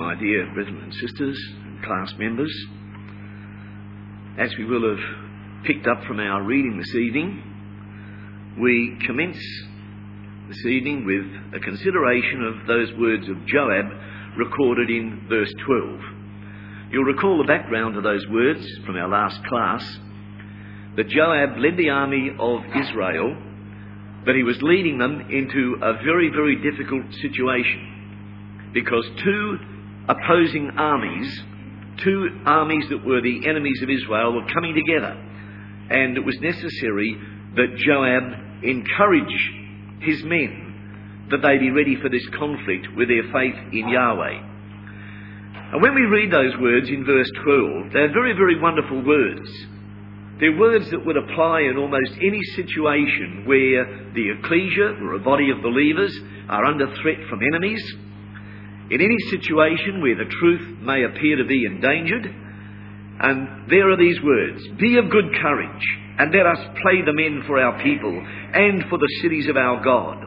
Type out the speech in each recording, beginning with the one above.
my dear brethren and sisters, and class members. As we will have picked up from our reading this evening, we commence this evening with a consideration of those words of Joab recorded in verse 12. You'll recall the background to those words from our last class that Joab led the army of Israel, but he was leading them into a very, very difficult situation because two opposing armies, two armies that were the enemies of Israel, were coming together. And it was necessary that Joab encourage his men that they be ready for this conflict with their faith in Yahweh. And when we read those words in verse 12, they're very, very wonderful words. They're words that would apply in almost any situation where the ecclesia or a body of believers are under threat from enemies in any situation where the truth may appear to be endangered. And there are these words Be of good courage, and let us play the men for our people and for the cities of our God.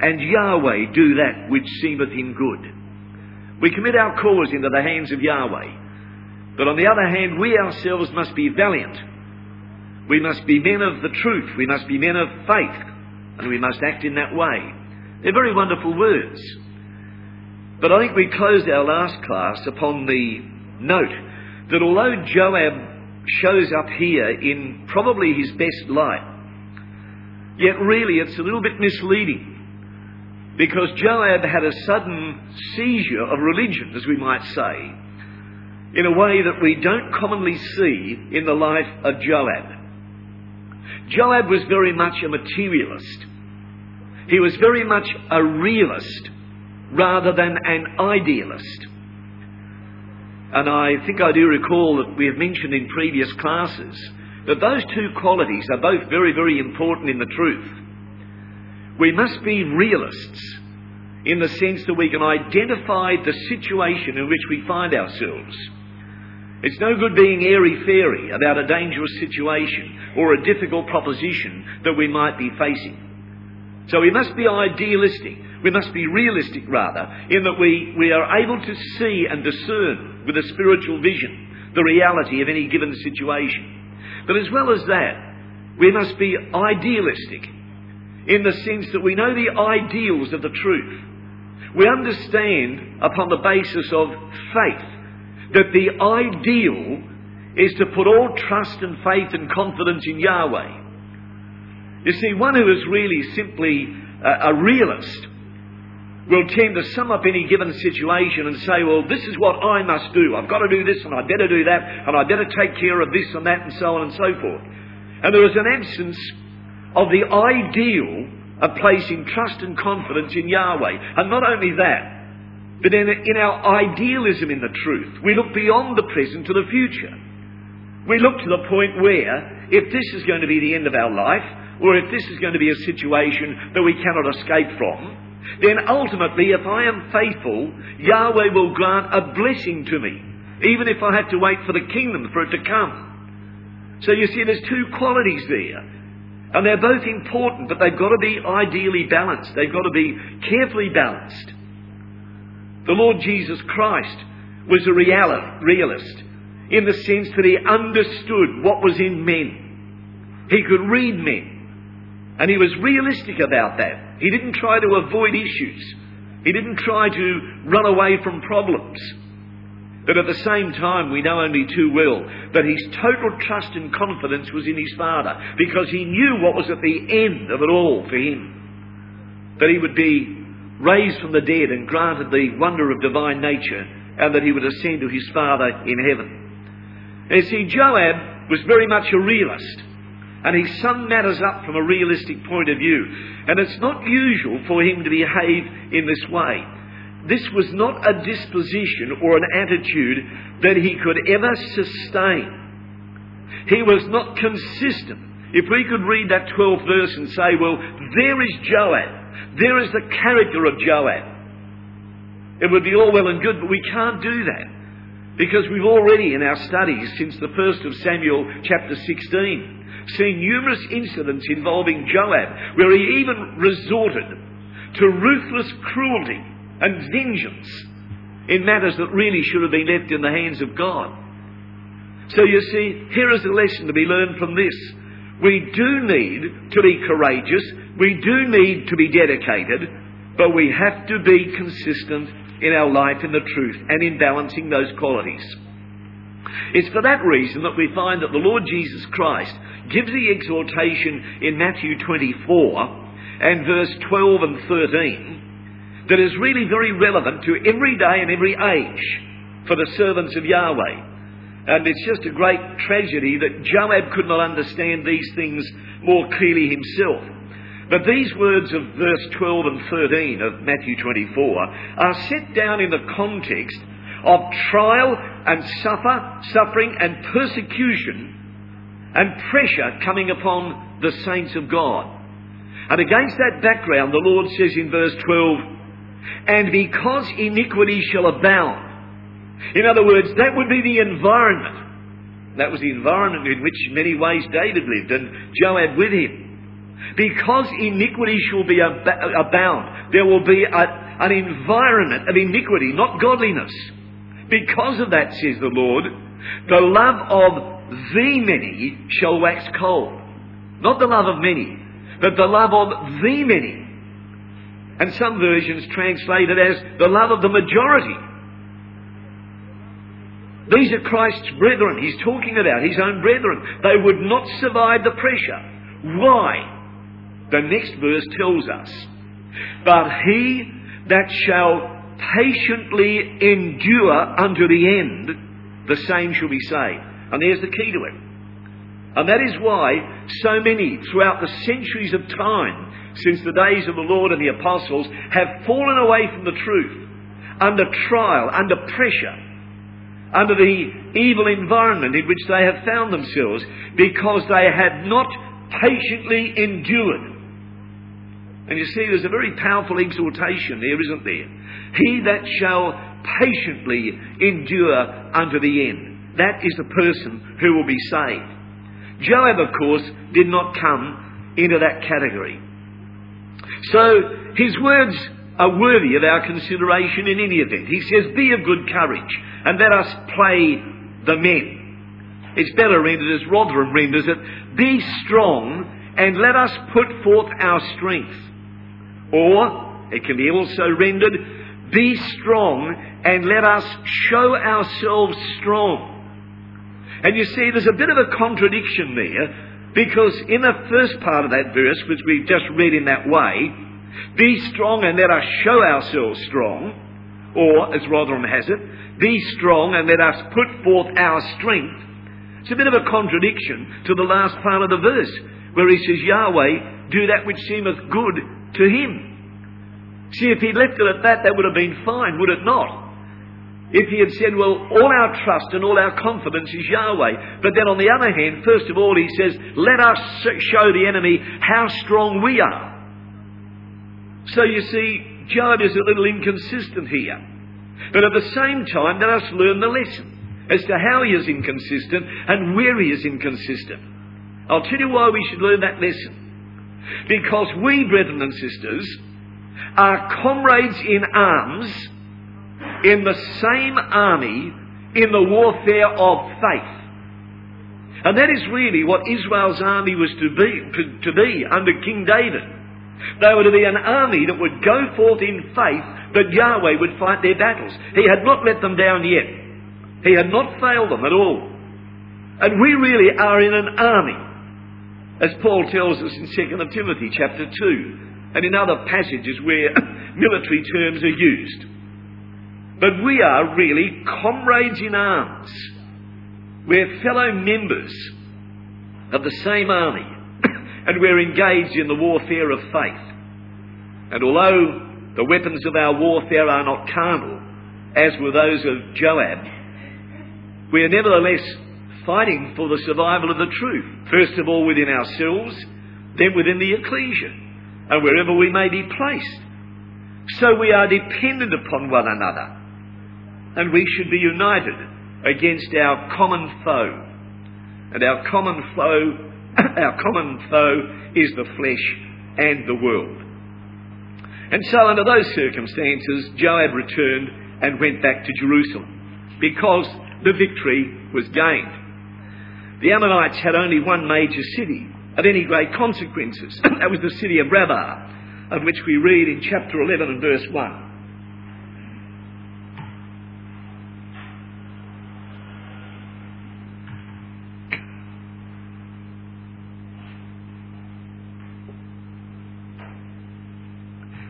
And Yahweh do that which seemeth him good. We commit our cause into the hands of Yahweh. But on the other hand, we ourselves must be valiant. We must be men of the truth. We must be men of faith. And we must act in that way. They're very wonderful words. But I think we closed our last class upon the note that although Joab shows up here in probably his best light, yet really it's a little bit misleading because Joab had a sudden seizure of religion, as we might say, in a way that we don't commonly see in the life of Joab. Joab was very much a materialist. He was very much a realist rather than an idealist. And I think I do recall that we have mentioned in previous classes that those two qualities are both very, very important in the truth. We must be realists in the sense that we can identify the situation in which we find ourselves. It's no good being airy fairy about a dangerous situation or a difficult proposition that we might be facing. So we must be idealistic. We must be realistic, rather, in that we, we are able to see and discern with a spiritual vision the reality of any given situation. But as well as that, we must be idealistic in the sense that we know the ideals of the truth. We understand upon the basis of faith that the ideal is to put all trust and faith and confidence in Yahweh. You see, one who is really simply a, a realist will tend to sum up any given situation and say, well, this is what I must do. I've got to do this and I better do that and I better take care of this and that and so on and so forth. And there is an absence of the ideal of placing trust and confidence in Yahweh. And not only that, but in, in our idealism in the truth, we look beyond the present to the future. We look to the point where, if this is going to be the end of our life, or if this is going to be a situation that we cannot escape from, then ultimately, if I am faithful, Yahweh will grant a blessing to me, even if I have to wait for the kingdom for it to come. So you see, there's two qualities there. And they're both important, but they've got to be ideally balanced. They've got to be carefully balanced. The Lord Jesus Christ was a realist in the sense that he understood what was in men. He could read men. And he was realistic about that. He didn't try to avoid issues. He didn't try to run away from problems. But at the same time, we know only too well that his total trust and confidence was in his Father because he knew what was at the end of it all for him. That he would be raised from the dead and granted the wonder of divine nature and that he would ascend to his Father in heaven. And you see, Joab was very much a realist. And he summed matters up from a realistic point of view. And it's not usual for him to behave in this way. This was not a disposition or an attitude that he could ever sustain. He was not consistent. If we could read that 12th verse and say, well, there is Joab, there is the character of Joab, it would be all well and good, but we can't do that. Because we've already, in our studies since the first of Samuel chapter 16, seen numerous incidents involving Joab where he even resorted to ruthless cruelty and vengeance in matters that really should have been left in the hands of God. So you see, here is a lesson to be learned from this. We do need to be courageous, we do need to be dedicated, but we have to be consistent in our life in the truth and in balancing those qualities. It's for that reason that we find that the Lord Jesus Christ gives the exhortation in Matthew 24 and verse 12 and 13 that is really very relevant to every day and every age for the servants of Yahweh. And it's just a great tragedy that Joab could not understand these things more clearly himself. But these words of verse 12 and 13 of Matthew 24 are set down in the context of trial and suffer, suffering and persecution and pressure coming upon the saints of God. And against that background, the Lord says in verse 12, and because iniquity shall abound, in other words, that would be the environment. That was the environment in which, in many ways, David lived and Joab with him. Because iniquity shall be abound, there will be a, an environment of iniquity, not godliness. Because of that, says the Lord, the love of the many shall wax cold. Not the love of many, but the love of the many. And some versions translate it as the love of the majority. These are Christ's brethren. He's talking about his own brethren. They would not survive the pressure. Why? The next verse tells us, But he that shall patiently endure unto the end, the same shall be saved. And there's the key to it. And that is why so many throughout the centuries of time, since the days of the Lord and the apostles, have fallen away from the truth under trial, under pressure, under the evil environment in which they have found themselves because they had not patiently endured. And you see, there's a very powerful exhortation there, isn't there? He that shall patiently endure unto the end. That is the person who will be saved. Joab, of course, did not come into that category. So his words are worthy of our consideration in any event. He says, Be of good courage and let us play the men. It's better rendered as Rotherham renders it, Be strong and let us put forth our strength. Or, it can be also rendered, Be strong and let us show ourselves strong. And you see, there's a bit of a contradiction there because in the first part of that verse, which we've just read in that way, be strong and let us show ourselves strong. Or, as Rotherham has it, be strong and let us put forth our strength. It's a bit of a contradiction to the last part of the verse, where he says, Yahweh, do that which seemeth good to him. See, if he'd left it at that, that would have been fine, would it not? If he had said, well, all our trust and all our confidence is Yahweh. But then on the other hand, first of all, he says, let us show the enemy how strong we are. So you see, Joab is a little inconsistent here. But at the same time, let us learn the lesson as to how he is inconsistent and where he is inconsistent. I'll tell you why we should learn that lesson. Because we, brethren and sisters, are comrades in arms in the same army in the warfare of faith. And that is really what Israel's army was to be, to be under King David. They were to be an army that would go forth in faith that Yahweh would fight their battles. He had not let them down yet. He had not failed them at all. And we really are in an army, as Paul tells us in 2 Timothy chapter 2, and in other passages where military terms are used. But we are really comrades in arms. We're fellow members of the same army and we're engaged in the warfare of faith. And although the weapons of our warfare are not carnal, as were those of Joab, we are nevertheless fighting for the survival of the truth. First of all within ourselves, then within the ecclesia, and wherever we may be placed. So we are dependent upon one another, and we should be united against our common foe. And our common foe our common foe is the flesh and the world. And so, under those circumstances, Joab returned and went back to Jerusalem because the victory was gained. The Ammonites had only one major city of any great consequences. that was the city of Rabbah, of which we read in chapter 11 and verse 1.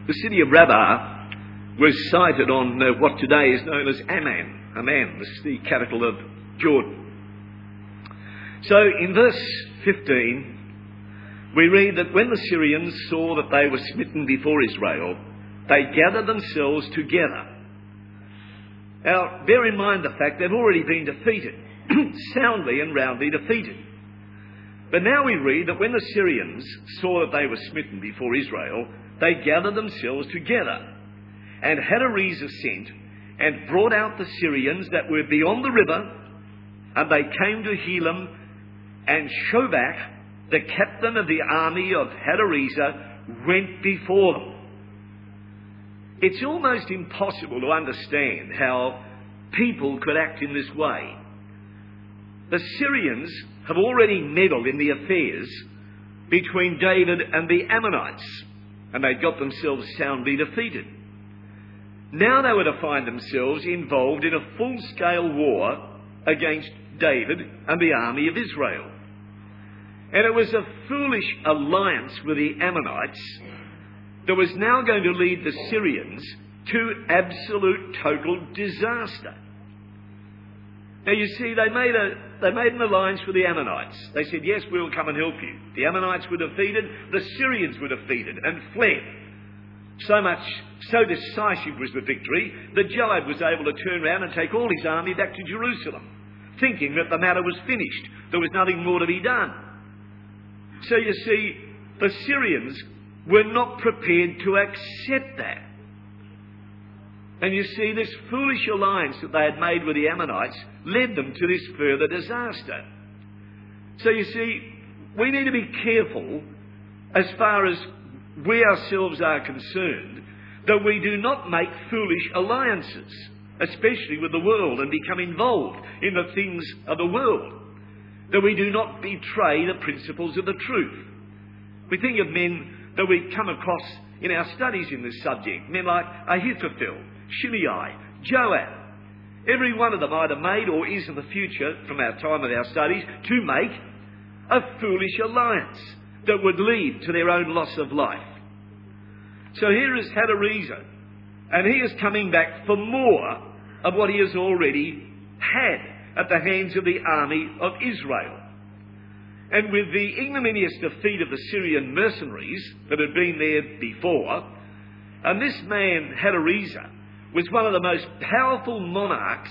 The city of Rabbah was sited on uh, what today is known as Amman. Amman, the capital of Jordan. So in verse 15, we read that when the Syrians saw that they were smitten before Israel, they gathered themselves together. Now, bear in mind the fact they've already been defeated, soundly and roundly defeated. But now we read that when the Syrians saw that they were smitten before Israel, they gathered themselves together. And Hadarezer sent and brought out the Syrians that were beyond the river, and they came to Helam, and Shobach, the captain of the army of Hadarezer, went before them. It's almost impossible to understand how people could act in this way. The Syrians have already meddled in the affairs between David and the Ammonites and they got themselves soundly defeated. Now they were to find themselves involved in a full scale war against David and the army of Israel. And it was a foolish alliance with the Ammonites that was now going to lead the Syrians to absolute total disaster. Now you see, they made, a, they made an alliance with the Ammonites. They said, yes, we'll come and help you. The Ammonites were defeated, the Syrians were defeated and fled. So much, so decisive was the victory that Joab was able to turn around and take all his army back to Jerusalem, thinking that the matter was finished. There was nothing more to be done. So you see, the Syrians were not prepared to accept that. And you see, this foolish alliance that they had made with the Ammonites led them to this further disaster. So you see, we need to be careful as far as we ourselves are concerned that we do not make foolish alliances, especially with the world, and become involved in the things of the world. That we do not betray the principles of the truth. We think of men that we come across in our studies in this subject, men like Ahithophel, Shimei, Joab. Every one of them either made or is in the future, from our time of our studies, to make a foolish alliance that would lead to their own loss of life. So here is Hadarezer, and he is coming back for more of what he has already had at the hands of the army of Israel. And with the ignominious defeat of the Syrian mercenaries that had been there before, and this man, Hadarezer, was one of the most powerful monarchs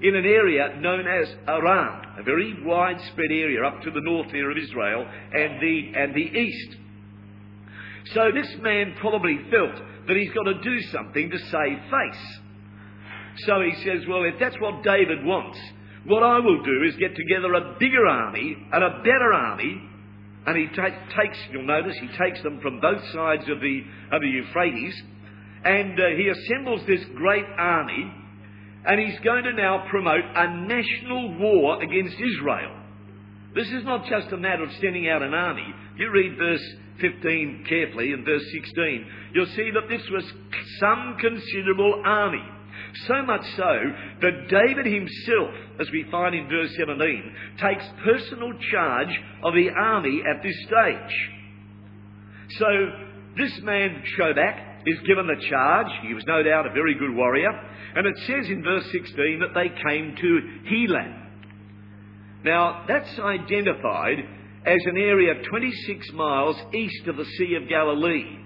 in an area known as Aram, a very widespread area up to the north there of Israel and the, and the east. So this man probably felt that he's got to do something to save face. So he says, well, if that's what David wants, what I will do is get together a bigger army and a better army. And he takes, you'll notice, he takes them from both sides of the, of the Euphrates and uh, he assembles this great army, and he's going to now promote a national war against Israel. This is not just a matter of sending out an army. You read verse 15 carefully in verse 16, you'll see that this was some considerable army. So much so that David himself, as we find in verse 17, takes personal charge of the army at this stage. So this man, Shobach, is given the charge. He was no doubt a very good warrior. And it says in verse 16 that they came to Helam. Now, that's identified as an area 26 miles east of the Sea of Galilee.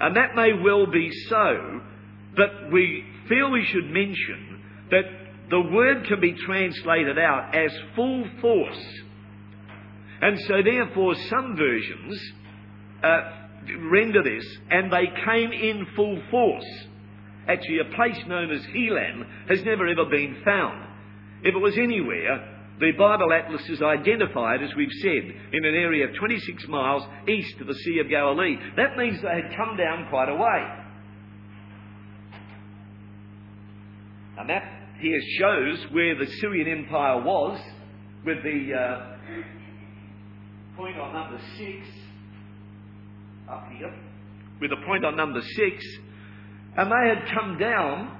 And that may well be so, but we feel we should mention that the word can be translated out as full force. And so, therefore, some versions uh, render this, and they came in full force. Actually, a place known as Helam has never ever been found. If it was anywhere, the Bible Atlas is identified, as we've said, in an area of 26 miles east of the Sea of Galilee. That means they had come down quite a way. A map here shows where the Syrian Empire was, with the uh, point on number six up here, with the point on number six, and they had come down,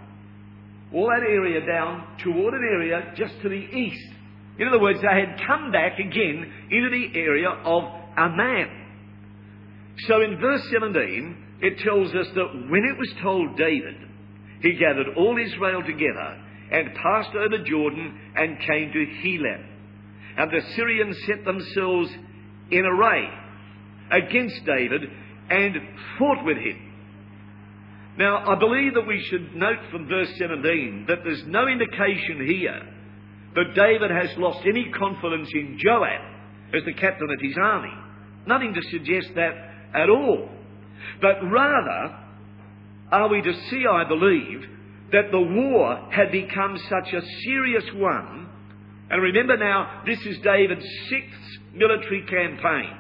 all that area down, toward an area just to the east. In other words, they had come back again into the area of Ammon. So in verse 17, it tells us that when it was told David, he gathered all Israel together and passed over Jordan and came to Helam. And the Syrians set themselves in array against David and fought with him. Now, I believe that we should note from verse 17 that there's no indication here that David has lost any confidence in Joab as the captain of his army. Nothing to suggest that at all. But rather, are we to see, I believe, that the war had become such a serious one. And remember now, this is David's sixth military campaign.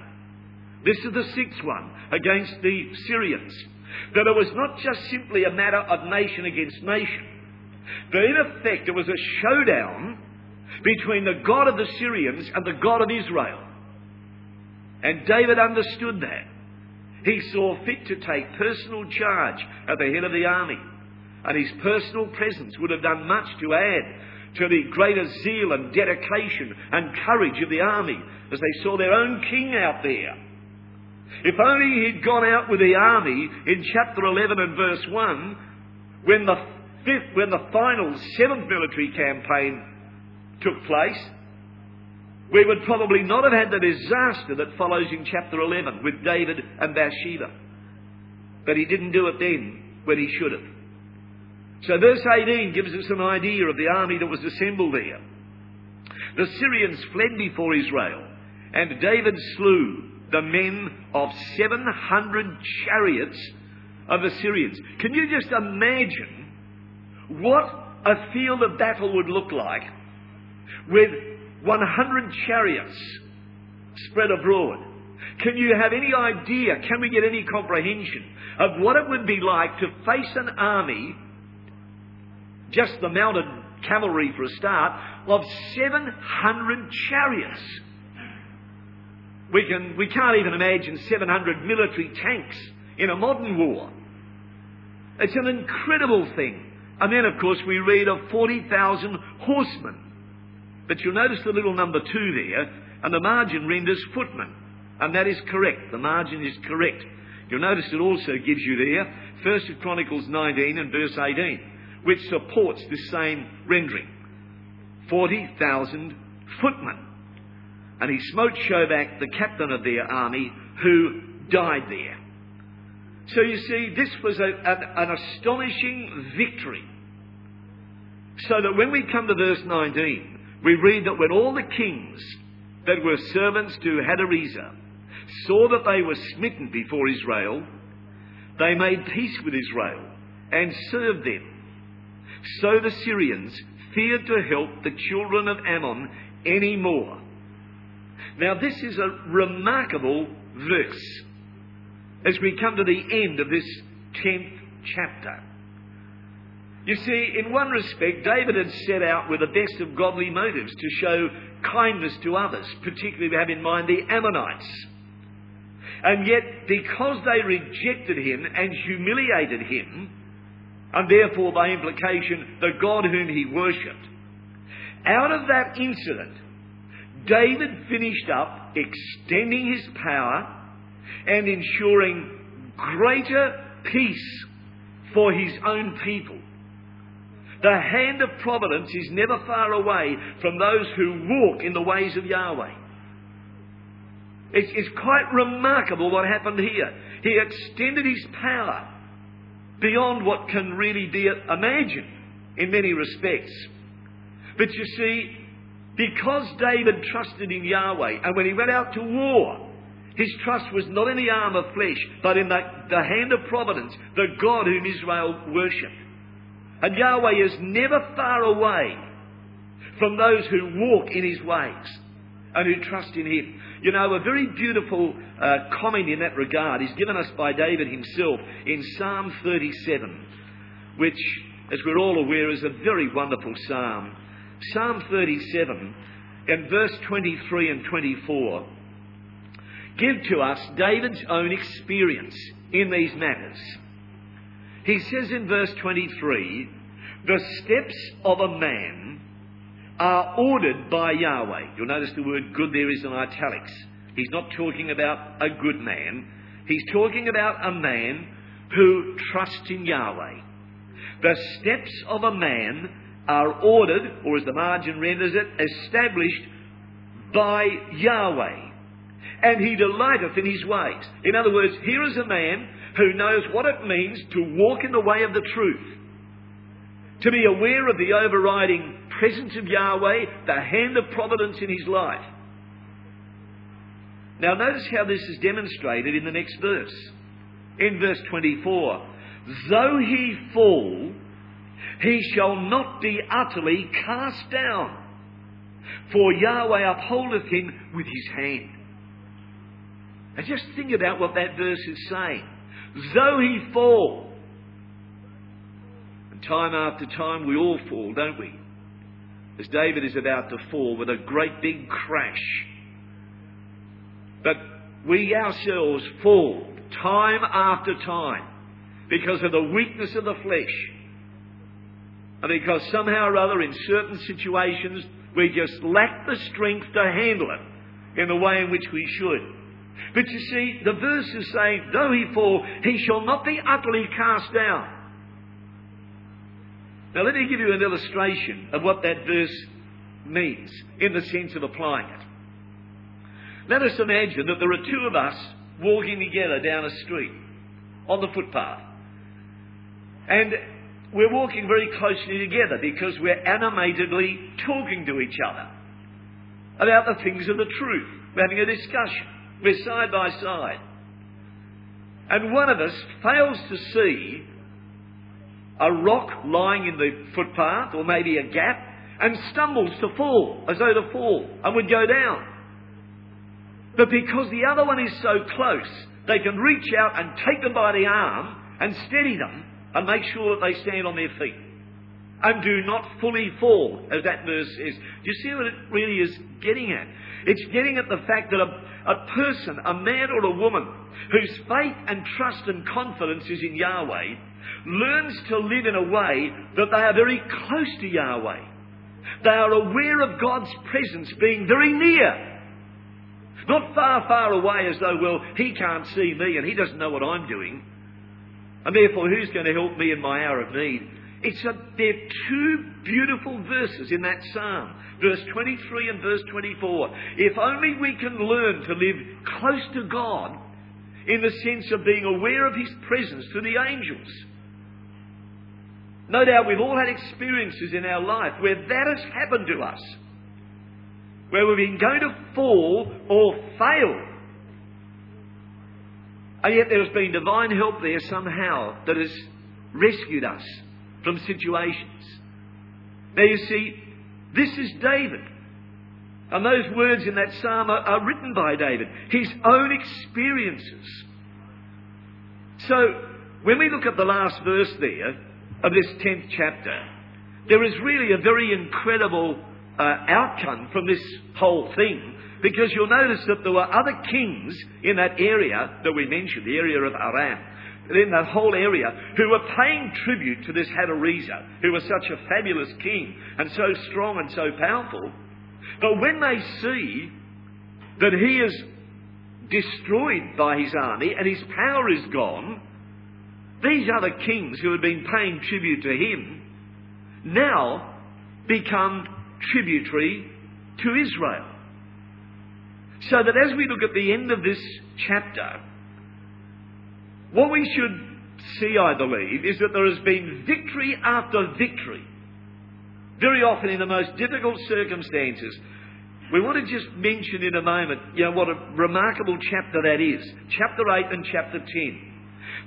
This is the sixth one against the Syrians. That it was not just simply a matter of nation against nation, but in effect it was a showdown between the God of the Syrians and the God of Israel. And David understood that. He saw fit to take personal charge at the head of the army. And his personal presence would have done much to add to the greater zeal and dedication and courage of the army as they saw their own king out there. If only he'd gone out with the army in chapter 11 and verse 1 when the fifth, when the final seventh military campaign took place, we would probably not have had the disaster that follows in chapter 11 with David and Bathsheba. But he didn't do it then when he should have. So verse 18 gives us an idea of the army that was assembled there. The Syrians fled before Israel, and David slew the men of 700 chariots of the Syrians. Can you just imagine what a field of battle would look like with 100 chariots spread abroad? Can you have any idea, can we get any comprehension of what it would be like to face an army just the mounted cavalry for a start, of 700 chariots. We, can, we can't even imagine 700 military tanks in a modern war. It's an incredible thing. And then, of course, we read of 40,000 horsemen. But you'll notice the little number two there, and the margin renders footmen. And that is correct. The margin is correct. You'll notice it also gives you there, 1 Chronicles 19 and verse 18 which supports this same rendering. 40,000 footmen. And he smote Shobach, the captain of their army, who died there. So you see, this was a, an astonishing victory. So that when we come to verse 19, we read that when all the kings that were servants to Hadarezer saw that they were smitten before Israel, they made peace with Israel and served them so the Syrians feared to help the children of Ammon any more. Now, this is a remarkable verse as we come to the end of this 10th chapter. You see, in one respect, David had set out with the best of godly motives to show kindness to others, particularly to have in mind the Ammonites. And yet, because they rejected him and humiliated him, and therefore, by implication, the God whom he worshipped. Out of that incident, David finished up extending his power and ensuring greater peace for his own people. The hand of providence is never far away from those who walk in the ways of Yahweh. It's, it's quite remarkable what happened here. He extended his power beyond what can really be imagined in many respects. But you see, because David trusted in Yahweh, and when he went out to war, his trust was not in the arm of flesh, but in the, the hand of providence, the God whom Israel worshipped. And Yahweh is never far away from those who walk in his ways and who trust in him. You know, a very beautiful uh, comment in that regard is given us by David himself in Psalm 37, which as we're all aware, is a very wonderful psalm. Psalm 37 and verse 23 and 24 give to us David's own experience in these matters. He says in verse 23, the steps of a man are ordered by Yahweh. You'll notice the word good there is in italics. He's not talking about a good man. He's talking about a man who trusts in Yahweh. The steps of a man are ordered, or as the margin renders it, established by Yahweh. And he delighteth in his ways. In other words, here is a man who knows what it means to walk in the way of the truth. To be aware of the overriding presence of Yahweh, the hand of providence in his life. Now, notice how this is demonstrated in the next verse. In verse 24, though he fall, he shall not be utterly cast down, for Yahweh upholdeth him with his hand. Now, just think about what that verse is saying. Though he fall, and time after time we all fall, don't we? As David is about to fall with a great big crash but we ourselves fall time after time because of the weakness of the flesh. And because somehow or other in certain situations we just lack the strength to handle it in the way in which we should. But you see, the verse is saying, though he fall, he shall not be utterly cast down. Now let me give you an illustration of what that verse means in the sense of applying it. Let us imagine that there are two of us walking together down a street on the footpath. And we're walking very closely together because we're animatedly talking to each other about the things of the truth. We're having a discussion. We're side by side. And one of us fails to see a rock lying in the footpath or maybe a gap and stumbles to fall as though to fall and would go down. But because the other one is so close, they can reach out and take them by the arm and steady them and make sure that they stand on their feet and do not fully fall, as that verse says. Do you see what it really is getting at? It's getting at the fact that a, a person, a man or a woman, whose faith and trust and confidence is in Yahweh, learns to live in a way that they are very close to Yahweh. They are aware of God's presence being very near. Not far, far away as though, well, he can't see me and he doesn't know what I'm doing. And therefore, who's going to help me in my hour of need? It's a, there are two beautiful verses in that psalm, verse 23 and verse 24. If only we can learn to live close to God in the sense of being aware of His presence through the angels. No doubt we've all had experiences in our life where that has happened to us where we've been going to fall or fail. And yet there has been divine help there somehow that has rescued us from situations. Now you see, this is David. And those words in that psalm are, are written by David, his own experiences. So, when we look at the last verse there of this 10th chapter, there is really a very incredible uh, outcome from this whole thing because you'll notice that there were other kings in that area that we mentioned, the area of Aram, in that whole area, who were paying tribute to this Hadarezer, who was such a fabulous king and so strong and so powerful. But when they see that he is destroyed by his army and his power is gone, these other kings who had been paying tribute to him now become tributary to Israel. So that as we look at the end of this chapter, what we should see, I believe, is that there has been victory after victory. Very often in the most difficult circumstances. We want to just mention in a moment, you know, what a remarkable chapter that is. Chapter 8 and chapter 10.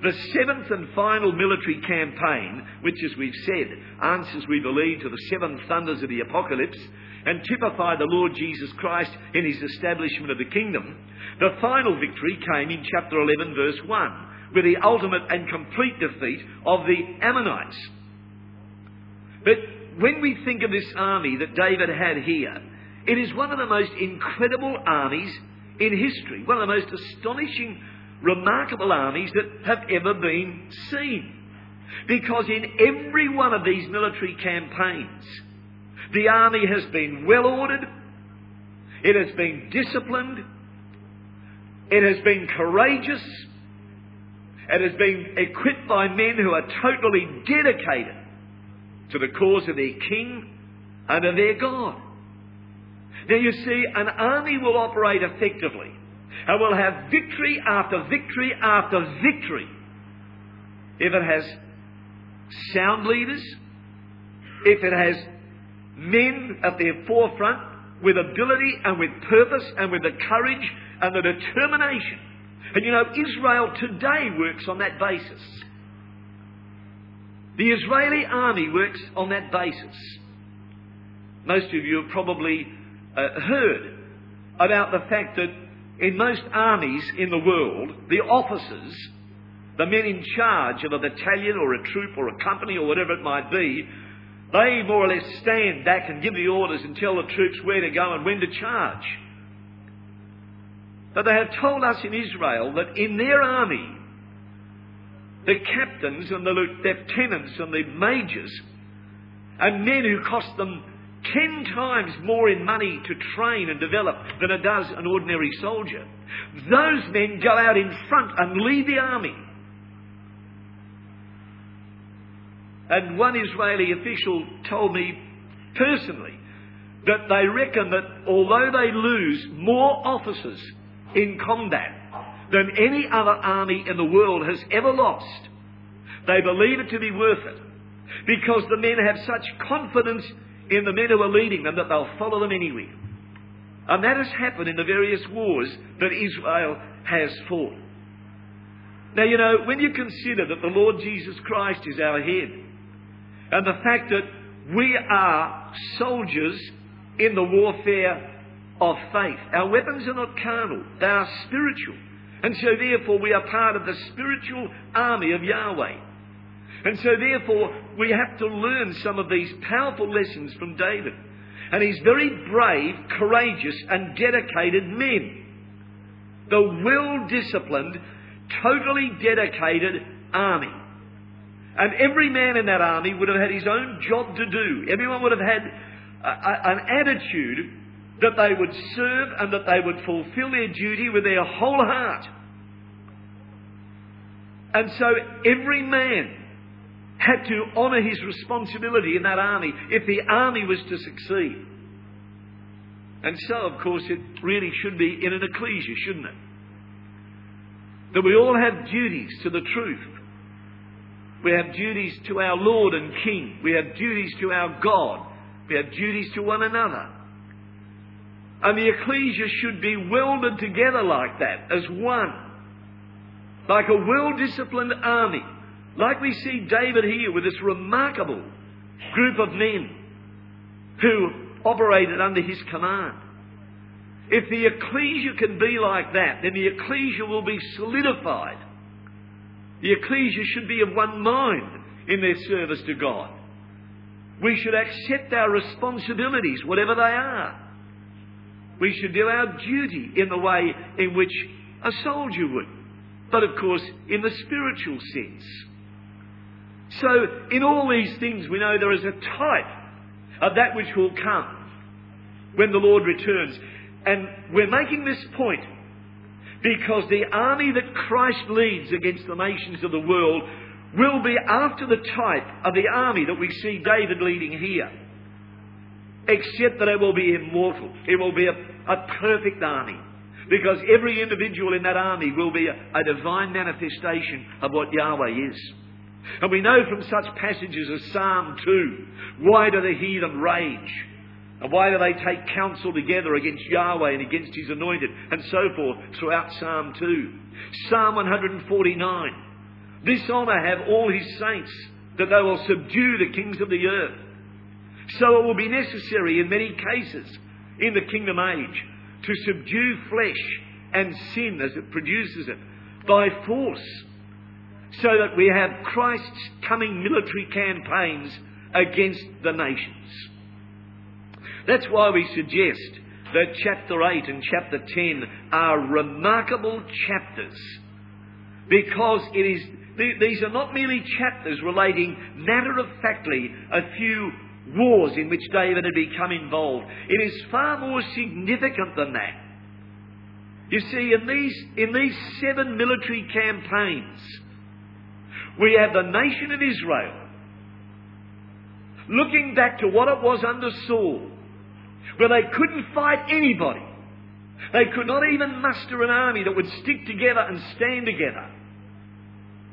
The seventh and final military campaign, which, as we've said, answers, we believe, to the seven thunders of the apocalypse and typify the Lord Jesus Christ in his establishment of the kingdom, the final victory came in chapter 11, verse 1, with the ultimate and complete defeat of the Ammonites. But when we think of this army that David had here, it is one of the most incredible armies in history, one of the most astonishing, remarkable armies that have ever been seen. Because in every one of these military campaigns, the army has been well ordered, it has been disciplined, it has been courageous, it has been equipped by men who are totally dedicated to the cause of their king and of their God. Now you see, an army will operate effectively and will have victory after victory after victory if it has sound leaders, if it has men at their forefront with ability and with purpose and with the courage and the determination. And you know, Israel today works on that basis. The Israeli army works on that basis. Most of you have probably uh, heard about the fact that in most armies in the world, the officers, the men in charge of a battalion or a troop or a company or whatever it might be, they more or less stand back and give the orders and tell the troops where to go and when to charge. But they have told us in Israel that in their army, the captains and the lieutenants and the majors and men who cost them ten times more in money to train and develop than it does an ordinary soldier. Those men go out in front and lead the army. And one Israeli official told me personally that they reckon that although they lose more officers in combat than any other army in the world has ever lost, they believe it to be worth it because the men have such confidence in the men who are leading them that they'll follow them anywhere. And that has happened in the various wars that Israel has fought. Now, you know, when you consider that the Lord Jesus Christ is our head, and the fact that we are soldiers in the warfare of faith, our weapons are not carnal, they are spiritual. And so, therefore, we are part of the spiritual army of Yahweh. And so, therefore, we have to learn some of these powerful lessons from David. And he's very brave, courageous, and dedicated men. The well disciplined, totally dedicated army. And every man in that army would have had his own job to do. Everyone would have had a, a, an attitude that they would serve and that they would fulfill their duty with their whole heart. And so every man had to honour his responsibility in that army if the army was to succeed. And so, of course, it really should be in an ecclesia, shouldn't it? That we all have duties to the truth. We have duties to our Lord and King. We have duties to our God. We have duties to one another. And the ecclesia should be welded together like that, as one. Like a well disciplined army. Like we see David here with this remarkable group of men who operated under his command. If the ecclesia can be like that, then the ecclesia will be solidified the ecclesia should be of one mind in their service to God. We should accept our responsibilities, whatever they are. We should do our duty in the way in which a soldier would, but of course in the spiritual sense. So, in all these things, we know there is a type of that which will come when the Lord returns. And we're making this point because the army that Christ leads against the nations of the world will be after the type of the army that we see David leading here. Except that it will be immortal. It will be a, a perfect army. Because every individual in that army will be a, a divine manifestation of what Yahweh is. And we know from such passages as Psalm 2 why do the heathen rage? And why do they take counsel together against Yahweh and against His anointed and so forth throughout Psalm 2? Psalm 149. This honour have all His saints that they will subdue the kings of the earth. So it will be necessary in many cases in the kingdom age to subdue flesh and sin as it produces it by force so that we have Christ's coming military campaigns against the nations. That's why we suggest that chapter 8 and chapter 10 are remarkable chapters because it is, these are not merely chapters relating matter of factly a few wars in which David had become involved. It is far more significant than that. You see, in these, in these seven military campaigns, we have the nation of Israel looking back to what it was under Saul, where they couldn't fight anybody. They could not even muster an army that would stick together and stand together.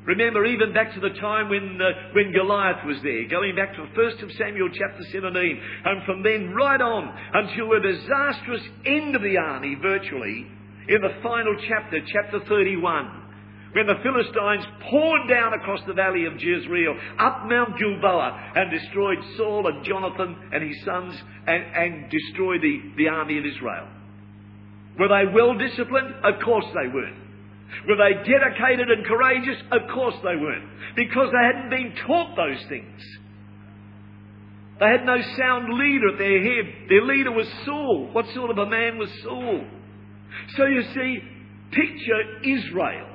Remember, even back to the time when, uh, when Goliath was there, going back to 1st of Samuel chapter 17, and from then right on until the disastrous end of the army, virtually, in the final chapter, chapter 31, when the Philistines poured down across the valley of Jezreel, up Mount Gilboa, and destroyed Saul and Jonathan and his sons, and, and destroyed the, the army of Israel. Were they well disciplined? Of course they weren't. Were they dedicated and courageous? Of course they weren't. Because they hadn't been taught those things. They had no sound leader at their head. Their leader was Saul. What sort of a man was Saul? So you see, picture Israel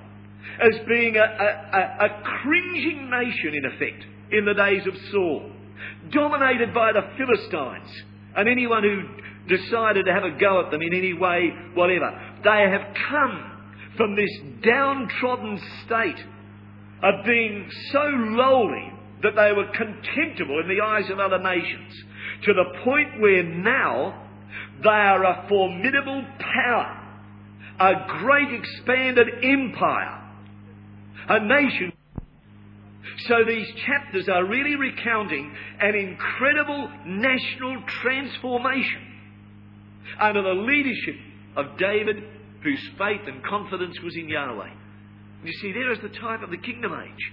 as being a, a, a, cringing nation, in effect, in the days of Saul, dominated by the Philistines and anyone who decided to have a go at them in any way, whatever. They have come from this downtrodden state of being so lowly that they were contemptible in the eyes of other nations to the point where now they are a formidable power, a great expanded empire, a nation. So these chapters are really recounting an incredible national transformation under the leadership of David whose faith and confidence was in Yahweh. You see, there is the type of the kingdom age.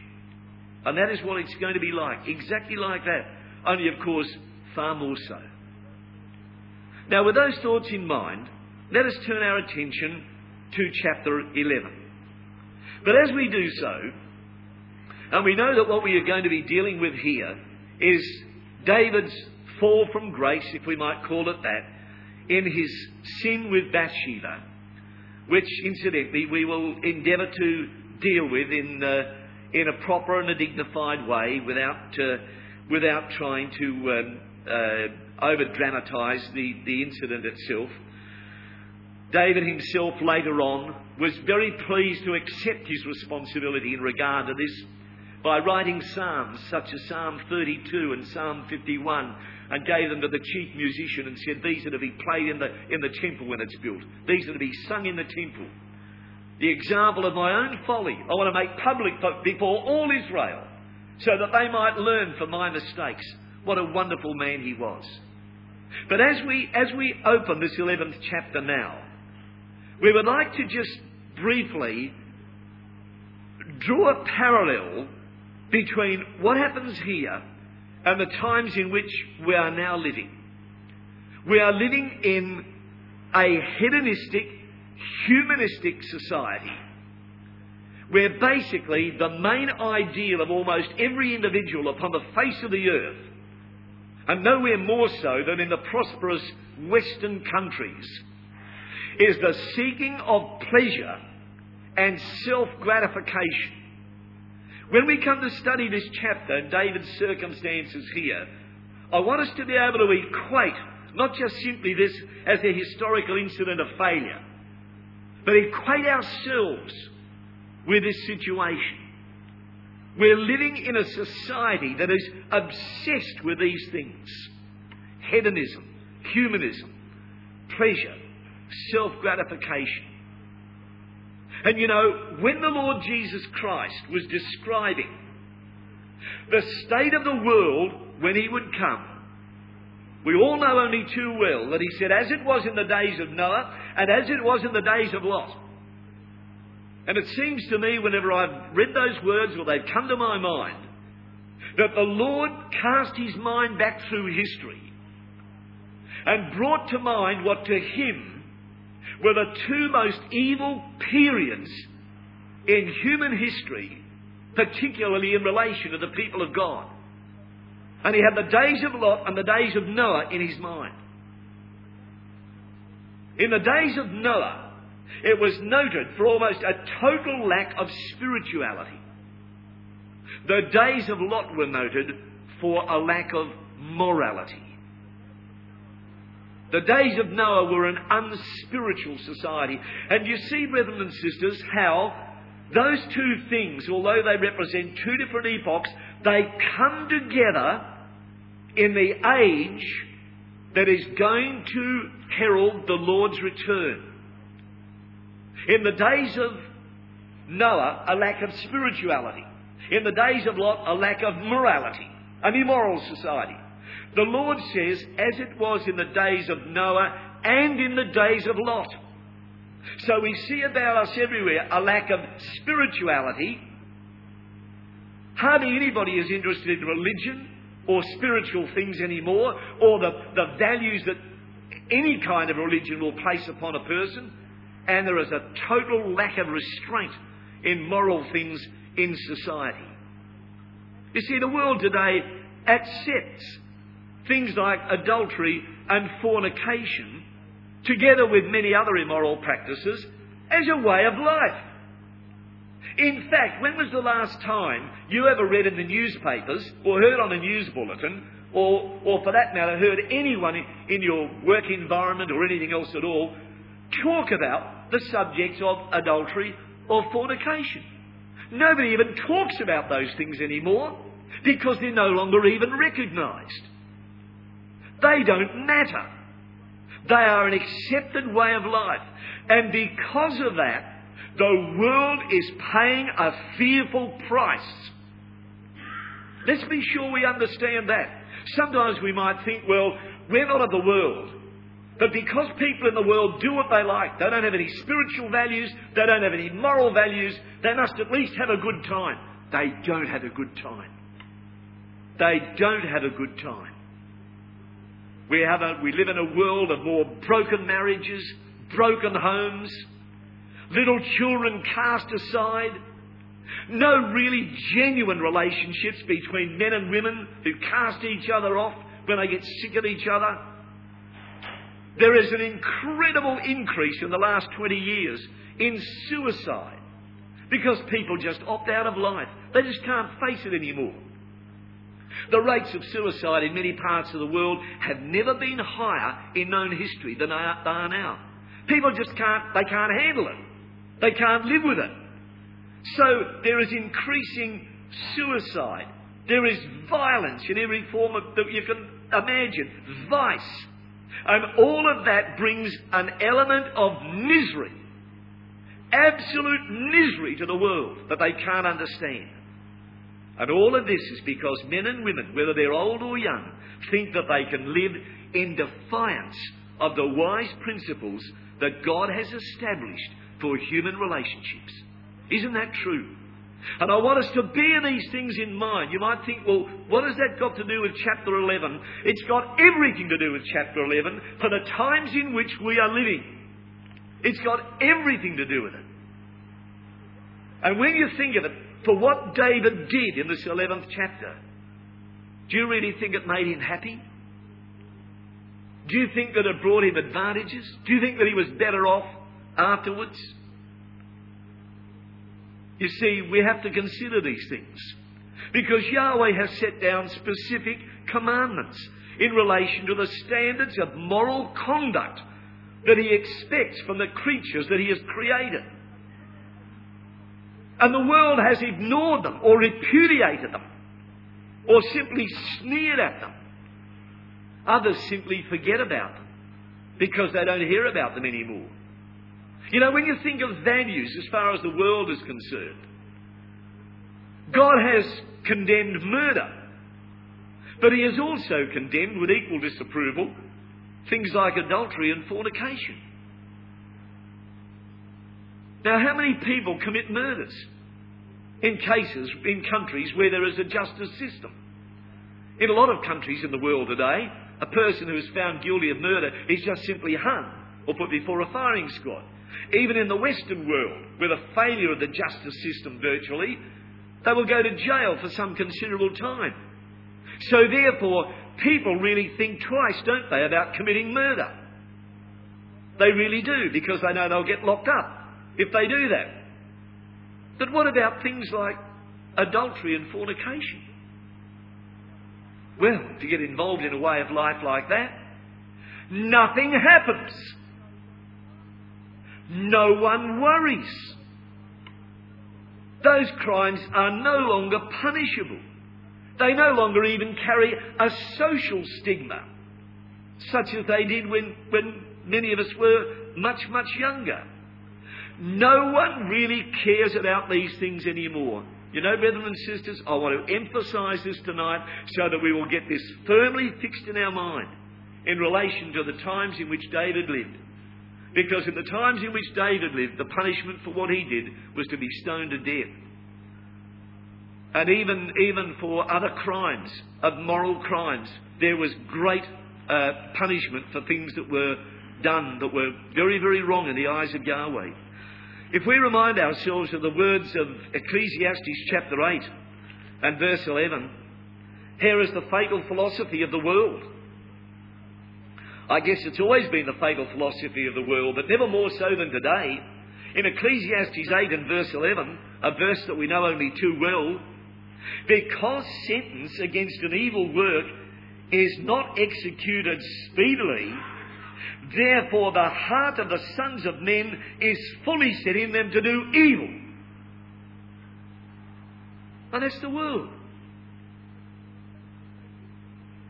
And that is what it's going to be like. Exactly like that. Only, of course, far more so. Now, with those thoughts in mind, let us turn our attention to chapter 11. But as we do so, and we know that what we are going to be dealing with here is David's fall from grace, if we might call it that, in his sin with Bathsheba which incidentally we will endeavour to deal with in, uh, in a proper and a dignified way without, uh, without trying to um, uh, over dramatise the, the incident itself. David himself later on was very pleased to accept his responsibility in regard to this by writing psalms such as Psalm 32 and Psalm 51 and gave them to the chief musician and said, These are to be played in the, in the temple when it's built. These are to be sung in the temple. The example of my own folly, I want to make public before all Israel so that they might learn from my mistakes. What a wonderful man he was. But as we, as we open this 11th chapter now, we would like to just briefly draw a parallel between what happens here and the times in which we are now living. We are living in a hedonistic, humanistic society where basically the main ideal of almost every individual upon the face of the earth, and nowhere more so than in the prosperous Western countries, is the seeking of pleasure and self gratification. When we come to study this chapter, and David's circumstances here, I want us to be able to equate not just simply this as a historical incident of failure, but equate ourselves with this situation. We're living in a society that is obsessed with these things hedonism, humanism, pleasure, self gratification. And you know, when the Lord Jesus Christ was describing the state of the world when he would come, we all know only too well that he said, as it was in the days of Noah and as it was in the days of Lot. And it seems to me, whenever I've read those words or they've come to my mind, that the Lord cast his mind back through history and brought to mind what to him were the two most evil periods in human history, particularly in relation to the people of God. And he had the days of Lot and the days of Noah in his mind. In the days of Noah, it was noted for almost a total lack of spirituality. The days of Lot were noted for a lack of morality. The days of Noah were an unspiritual society. And you see, brethren and sisters, how those two things, although they represent two different epochs, they come together in the age that is going to herald the Lord's return. In the days of Noah, a lack of spirituality. In the days of Lot, a lack of morality, an immoral society. The Lord says, as it was in the days of Noah and in the days of Lot. So we see about us everywhere a lack of spirituality. Hardly anybody is interested in religion or spiritual things anymore, or the, the values that any kind of religion will place upon a person. And there is a total lack of restraint in moral things in society. You see, the world today accepts things like adultery and fornication, together with many other immoral practices, as a way of life. In fact, when was the last time you ever read in the newspapers or heard on a news bulletin or, or for that matter, heard anyone in your work environment or anything else at all talk about the subject of adultery or fornication? Nobody even talks about those things anymore because they're no longer even recognised. They don't matter. They are an accepted way of life. And because of that, the world is paying a fearful price. Let's be sure we understand that. Sometimes we might think, well, we're not of the world. But because people in the world do what they like, they don't have any spiritual values, they don't have any moral values, they must at least have a good time. They don't have a good time. They don't have a good time. We, have a, we live in a world of more broken marriages, broken homes, little children cast aside, no really genuine relationships between men and women who cast each other off when they get sick of each other. There is an incredible increase in the last 20 years in suicide because people just opt out of life. They just can't face it anymore. The rates of suicide in many parts of the world have never been higher in known history than they are now. People just can't, they can't handle it. They can't live with it. So there is increasing suicide. There is violence in every form of, that you can imagine. Vice. And all of that brings an element of misery. Absolute misery to the world that they can't understand. And all of this is because men and women, whether they're old or young, think that they can live in defiance of the wise principles that God has established for human relationships. Isn't that true? And I want us to bear these things in mind. You might think, well, what has that got to do with chapter 11? It's got everything to do with chapter 11 for the times in which we are living. It's got everything to do with it. And when you think of it, for what David did in this 11th chapter, do you really think it made him happy? Do you think that it brought him advantages? Do you think that he was better off afterwards? You see, we have to consider these things. Because Yahweh has set down specific commandments in relation to the standards of moral conduct that He expects from the creatures that He has created. And the world has ignored them or repudiated them or simply sneered at them. Others simply forget about them because they don't hear about them anymore. You know, when you think of values as far as the world is concerned, God has condemned murder, but He has also condemned with equal disapproval things like adultery and fornication. Now, how many people commit murders in cases, in countries where there is a justice system? In a lot of countries in the world today, a person who is found guilty of murder is just simply hung or put before a firing squad. Even in the Western world, with a failure of the justice system virtually, they will go to jail for some considerable time. So therefore, people really think twice, don't they, about committing murder. They really do, because they know they'll get locked up if they do that. But what about things like adultery and fornication? Well, to get involved in a way of life like that, nothing happens. No one worries. Those crimes are no longer punishable. They no longer even carry a social stigma, such as they did when, when many of us were much, much younger. No one really cares about these things anymore. You know, brethren and sisters, I want to emphasize this tonight so that we will get this firmly fixed in our mind in relation to the times in which David lived. Because in the times in which David lived, the punishment for what he did was to be stoned to death. And even, even for other crimes, of moral crimes, there was great uh, punishment for things that were done that were very, very wrong in the eyes of Yahweh. If we remind ourselves of the words of Ecclesiastes chapter 8 and verse 11, here is the fatal philosophy of the world. I guess it's always been the fatal philosophy of the world, but never more so than today. In Ecclesiastes 8 and verse 11, a verse that we know only too well, because sentence against an evil work is not executed speedily, Therefore, the heart of the sons of men is fully set in them to do evil. And that's the world.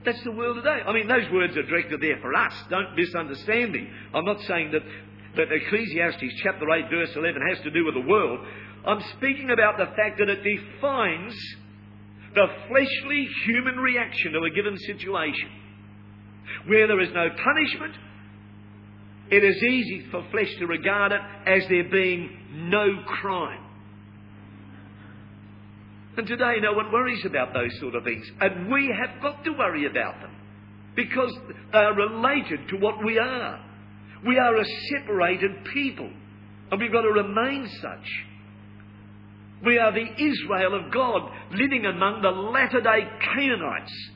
That's the world today. I mean, those words are directed there for us. Don't misunderstand me. I'm not saying that, that Ecclesiastes chapter 8, verse 11 has to do with the world. I'm speaking about the fact that it defines the fleshly human reaction to a given situation. Where there is no punishment, it is easy for flesh to regard it as there being no crime. And today no one worries about those sort of things. And we have got to worry about them because they are related to what we are. We are a separated people and we've got to remain such. We are the Israel of God living among the latter day Canaanites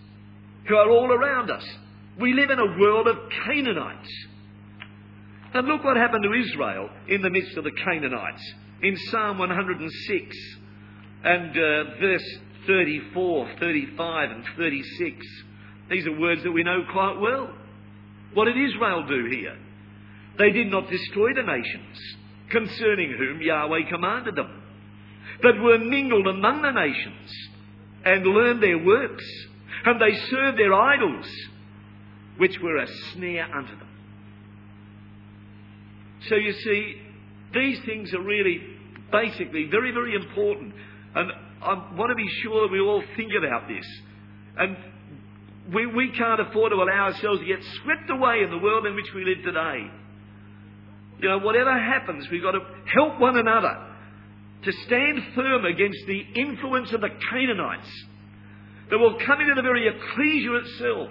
who are all around us. We live in a world of Canaanites. And look what happened to Israel in the midst of the Canaanites. In Psalm 106 and uh, verse 34, 35, and 36. These are words that we know quite well. What did Israel do here? They did not destroy the nations concerning whom Yahweh commanded them, but were mingled among the nations and learned their works, and they served their idols, which were a snare unto them. So you see, these things are really basically very, very important. And I want to be sure that we all think about this. And we, we can't afford to allow ourselves to get swept away in the world in which we live today. You know, whatever happens, we've got to help one another to stand firm against the influence of the Canaanites that will come into the very ecclesia itself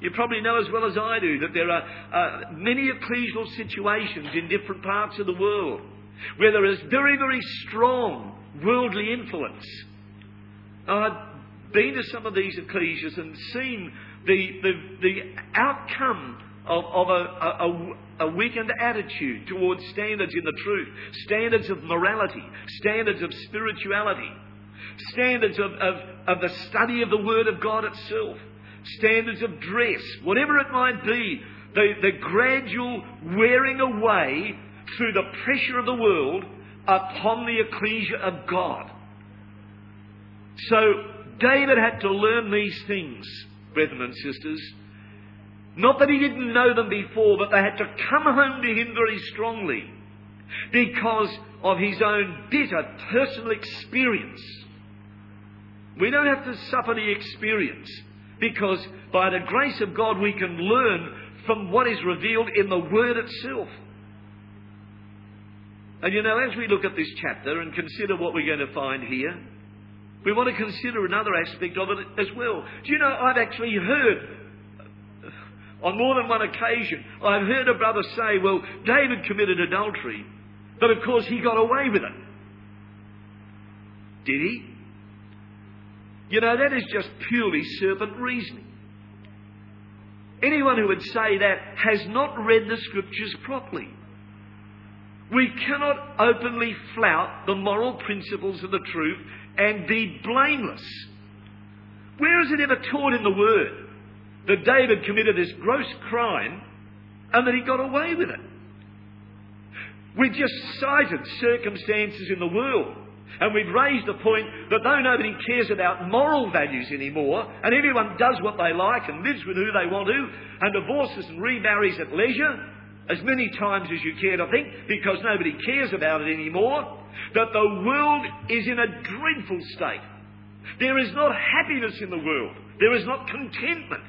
you probably know as well as I do that there are uh, many ecclesial situations in different parts of the world where there is very, very strong worldly influence. I've been to some of these ecclesias and seen the, the, the outcome of, of a, a, a, weakened attitude towards standards in the truth, standards of morality, standards of spirituality, standards of, of, of the study of the Word of God itself standards of dress, whatever it might be, the, the gradual wearing away through the pressure of the world upon the ecclesia of God. So David had to learn these things, brethren and sisters. Not that he didn't know them before, but they had to come home to him very strongly because of his own bitter personal experience. We don't have to suffer the experience. Because by the grace of God, we can learn from what is revealed in the Word itself. And you know, as we look at this chapter and consider what we're going to find here, we want to consider another aspect of it as well. Do you know, I've actually heard, on more than one occasion, I've heard a brother say, well, David committed adultery, but of course he got away with it. Did he? You know, that is just purely serpent reasoning. Anyone who would say that has not read the scriptures properly. We cannot openly flout the moral principles of the truth and be blameless. Where is it ever taught in the Word that David committed this gross crime and that he got away with it? We just cited circumstances in the world and we've raised the point that though nobody cares about moral values anymore, and everyone does what they like and lives with who they want to, and divorces and remarries at leisure, as many times as you care to think, because nobody cares about it anymore, that the world is in a dreadful state. There is not happiness in the world. There is not contentment.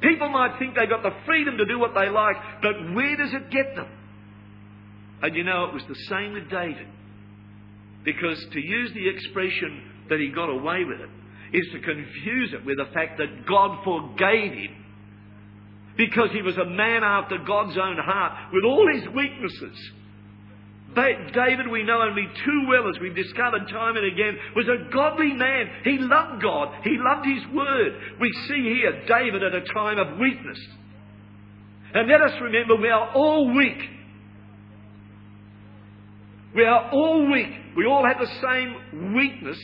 People might think they've got the freedom to do what they like, but where does it get them? And you know, it was the same with David. Because to use the expression that he got away with it is to confuse it with the fact that God forgave him because he was a man after God's own heart with all his weaknesses. David, we know only too well, as we've discovered time and again, was a godly man. He loved God. He loved His Word. We see here David at a time of weakness. And let us remember we are all weak. We are all weak. We all have the same weakness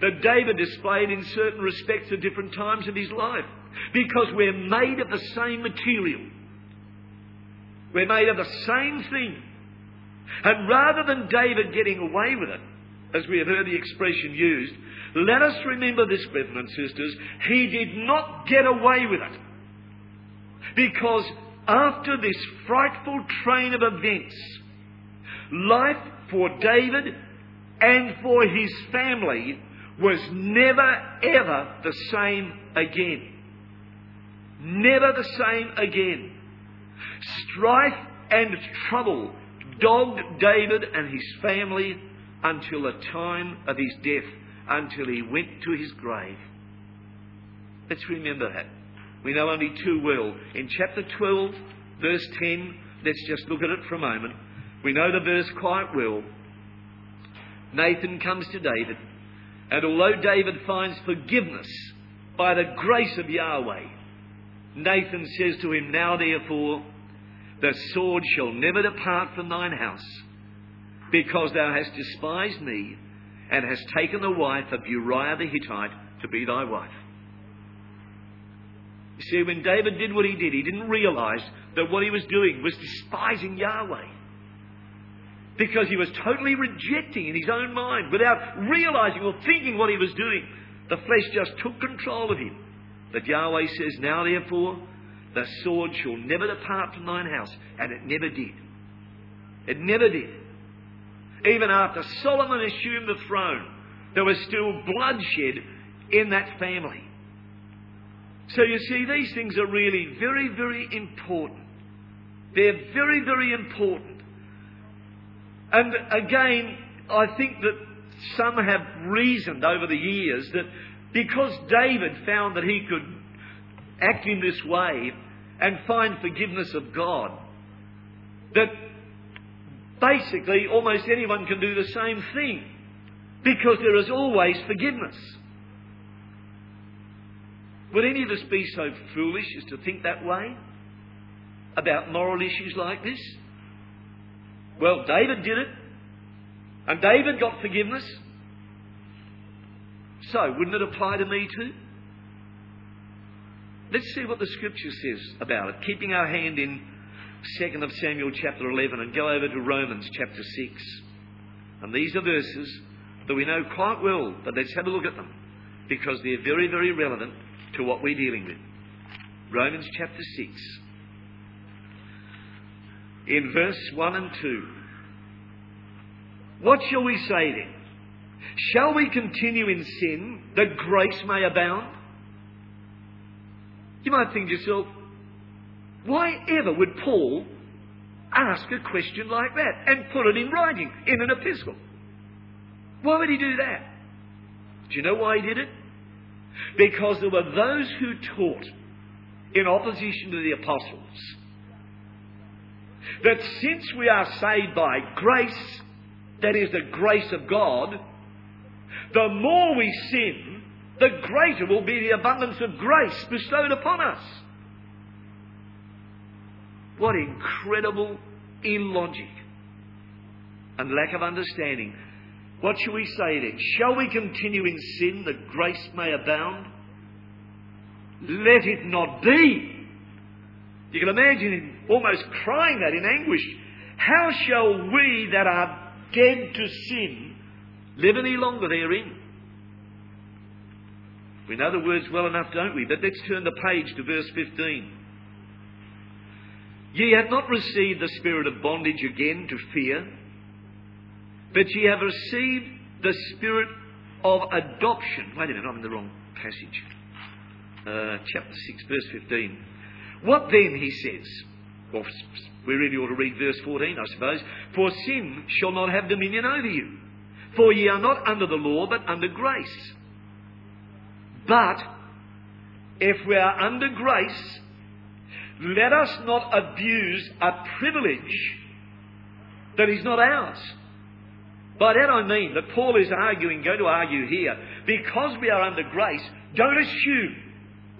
that David displayed in certain respects at different times of his life. Because we're made of the same material. We're made of the same thing. And rather than David getting away with it, as we have heard the expression used, let us remember this, brethren and sisters, he did not get away with it. Because after this frightful train of events, life for David and for his family was never ever the same again. Never the same again. Strife and trouble dogged David and his family until the time of his death, until he went to his grave. Let's remember that. We know only too well. In chapter 12, verse 10, let's just look at it for a moment. We know the verse quite well. Nathan comes to David, and although David finds forgiveness by the grace of Yahweh, Nathan says to him, Now therefore, the sword shall never depart from thine house, because thou hast despised me, and hast taken the wife of Uriah the Hittite to be thy wife. You see, when David did what he did, he didn't realize that what he was doing was despising Yahweh because he was totally rejecting in his own mind without realizing or thinking what he was doing. The flesh just took control of him. But Yahweh says, Now therefore, the sword shall never depart from thine house. And it never did. It never did. Even after Solomon assumed the throne, there was still bloodshed in that family. So you see, these things are really very, very important. They're very, very important. And again, I think that some have reasoned over the years that because David found that he could act in this way and find forgiveness of God, that basically almost anyone can do the same thing because there is always forgiveness. Would any of us be so foolish as to think that way about moral issues like this? Well, David did it. And David got forgiveness. So, wouldn't it apply to me too? Let's see what the scripture says about it. Keeping our hand in 2nd of Samuel chapter 11 and go over to Romans chapter 6. And these are verses that we know quite well, but let's have a look at them because they're very, very relevant to what we're dealing with. Romans chapter 6 in verse 1 and 2. What shall we say then? Shall we continue in sin that grace may abound? You might think to yourself, why ever would Paul ask a question like that and put it in writing in an epistle? Why would he do that? Do you know why he did it? Because there were those who taught in opposition to the apostles that since we are saved by grace, that is the grace of God, the more we sin, the greater will be the abundance of grace bestowed upon us. What incredible illogic and lack of understanding. What shall we say then? Shall we continue in sin that grace may abound? Let it not be. You can imagine him almost crying that in anguish. How shall we that are dead to sin live any longer therein? We know the words well enough, don't we? But let's turn the page to verse 15. Ye have not received the spirit of bondage again to fear, but ye have received the spirit of adoption. Wait a minute, I'm in the wrong passage. Uh, chapter 6, verse 15. What then, he says? Well, we really ought to read verse 14, I suppose. For sin shall not have dominion over you. For ye are not under the law, but under grace. But if we are under grace, let us not abuse a privilege that is not ours. By that I mean that Paul is arguing, going to argue here, because we are under grace, don't assume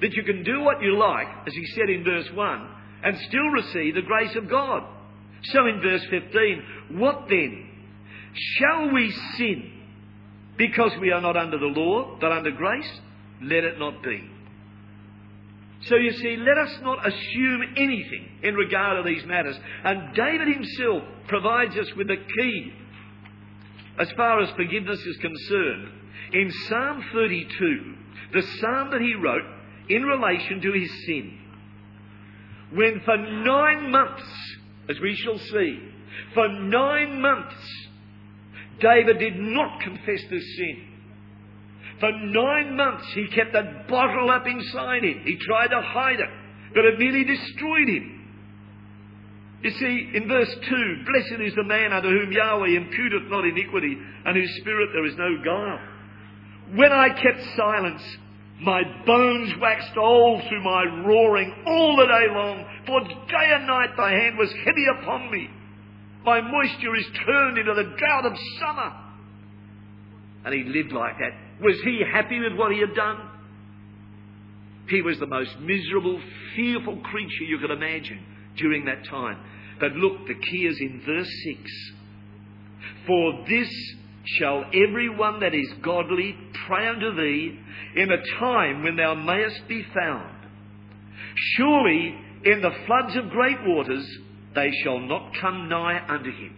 that you can do what you like, as he said in verse 1, and still receive the grace of God. So in verse 15, what then? Shall we sin because we are not under the law, but under grace? Let it not be. So you see, let us not assume anything in regard to these matters. And David himself provides us with the key as far as forgiveness is concerned. In Psalm 32, the psalm that he wrote in relation to his sin, when for nine months, as we shall see, for nine months, David did not confess this sin. For nine months he kept that bottle up inside him. He tried to hide it, but it nearly destroyed him. You see, in verse 2, blessed is the man unto whom Yahweh imputeth not iniquity, and whose spirit there is no guile. When I kept silence, my bones waxed old through my roaring all the day long, for day and night thy hand was heavy upon me. My moisture is turned into the drought of summer. And he lived like that was he happy with what he had done? He was the most miserable, fearful creature you could imagine during that time. But look, the key is in verse 6. For this shall every one that is godly pray unto thee in a time when thou mayest be found. Surely in the floods of great waters they shall not come nigh unto him.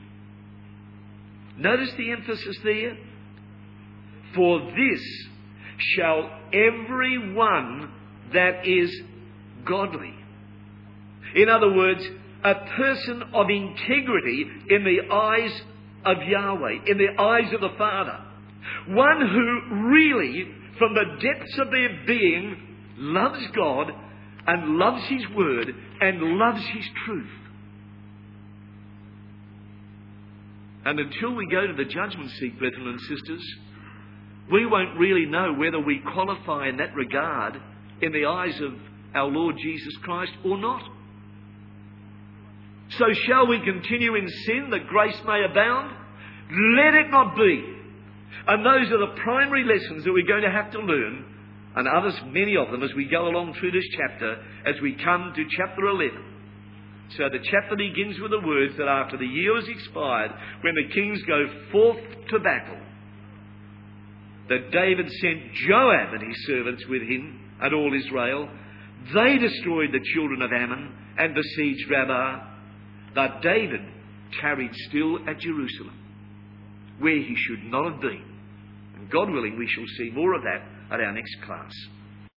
Notice the emphasis there. For this shall every one that is godly. In other words, a person of integrity in the eyes of Yahweh, in the eyes of the Father. One who really, from the depths of their being, loves God and loves His Word and loves His truth. And until we go to the judgment seat, brethren and sisters, we won't really know whether we qualify in that regard in the eyes of our Lord Jesus Christ or not. So shall we continue in sin that grace may abound? Let it not be. And those are the primary lessons that we're going to have to learn, and others, many of them, as we go along through this chapter, as we come to chapter 11. So the chapter begins with the words that after the year is expired, when the kings go forth to battle, that David sent Joab and his servants with him and all Israel. They destroyed the children of Ammon and besieged Rabbah. But David tarried still at Jerusalem, where he should not have been. And God willing, we shall see more of that at our next class.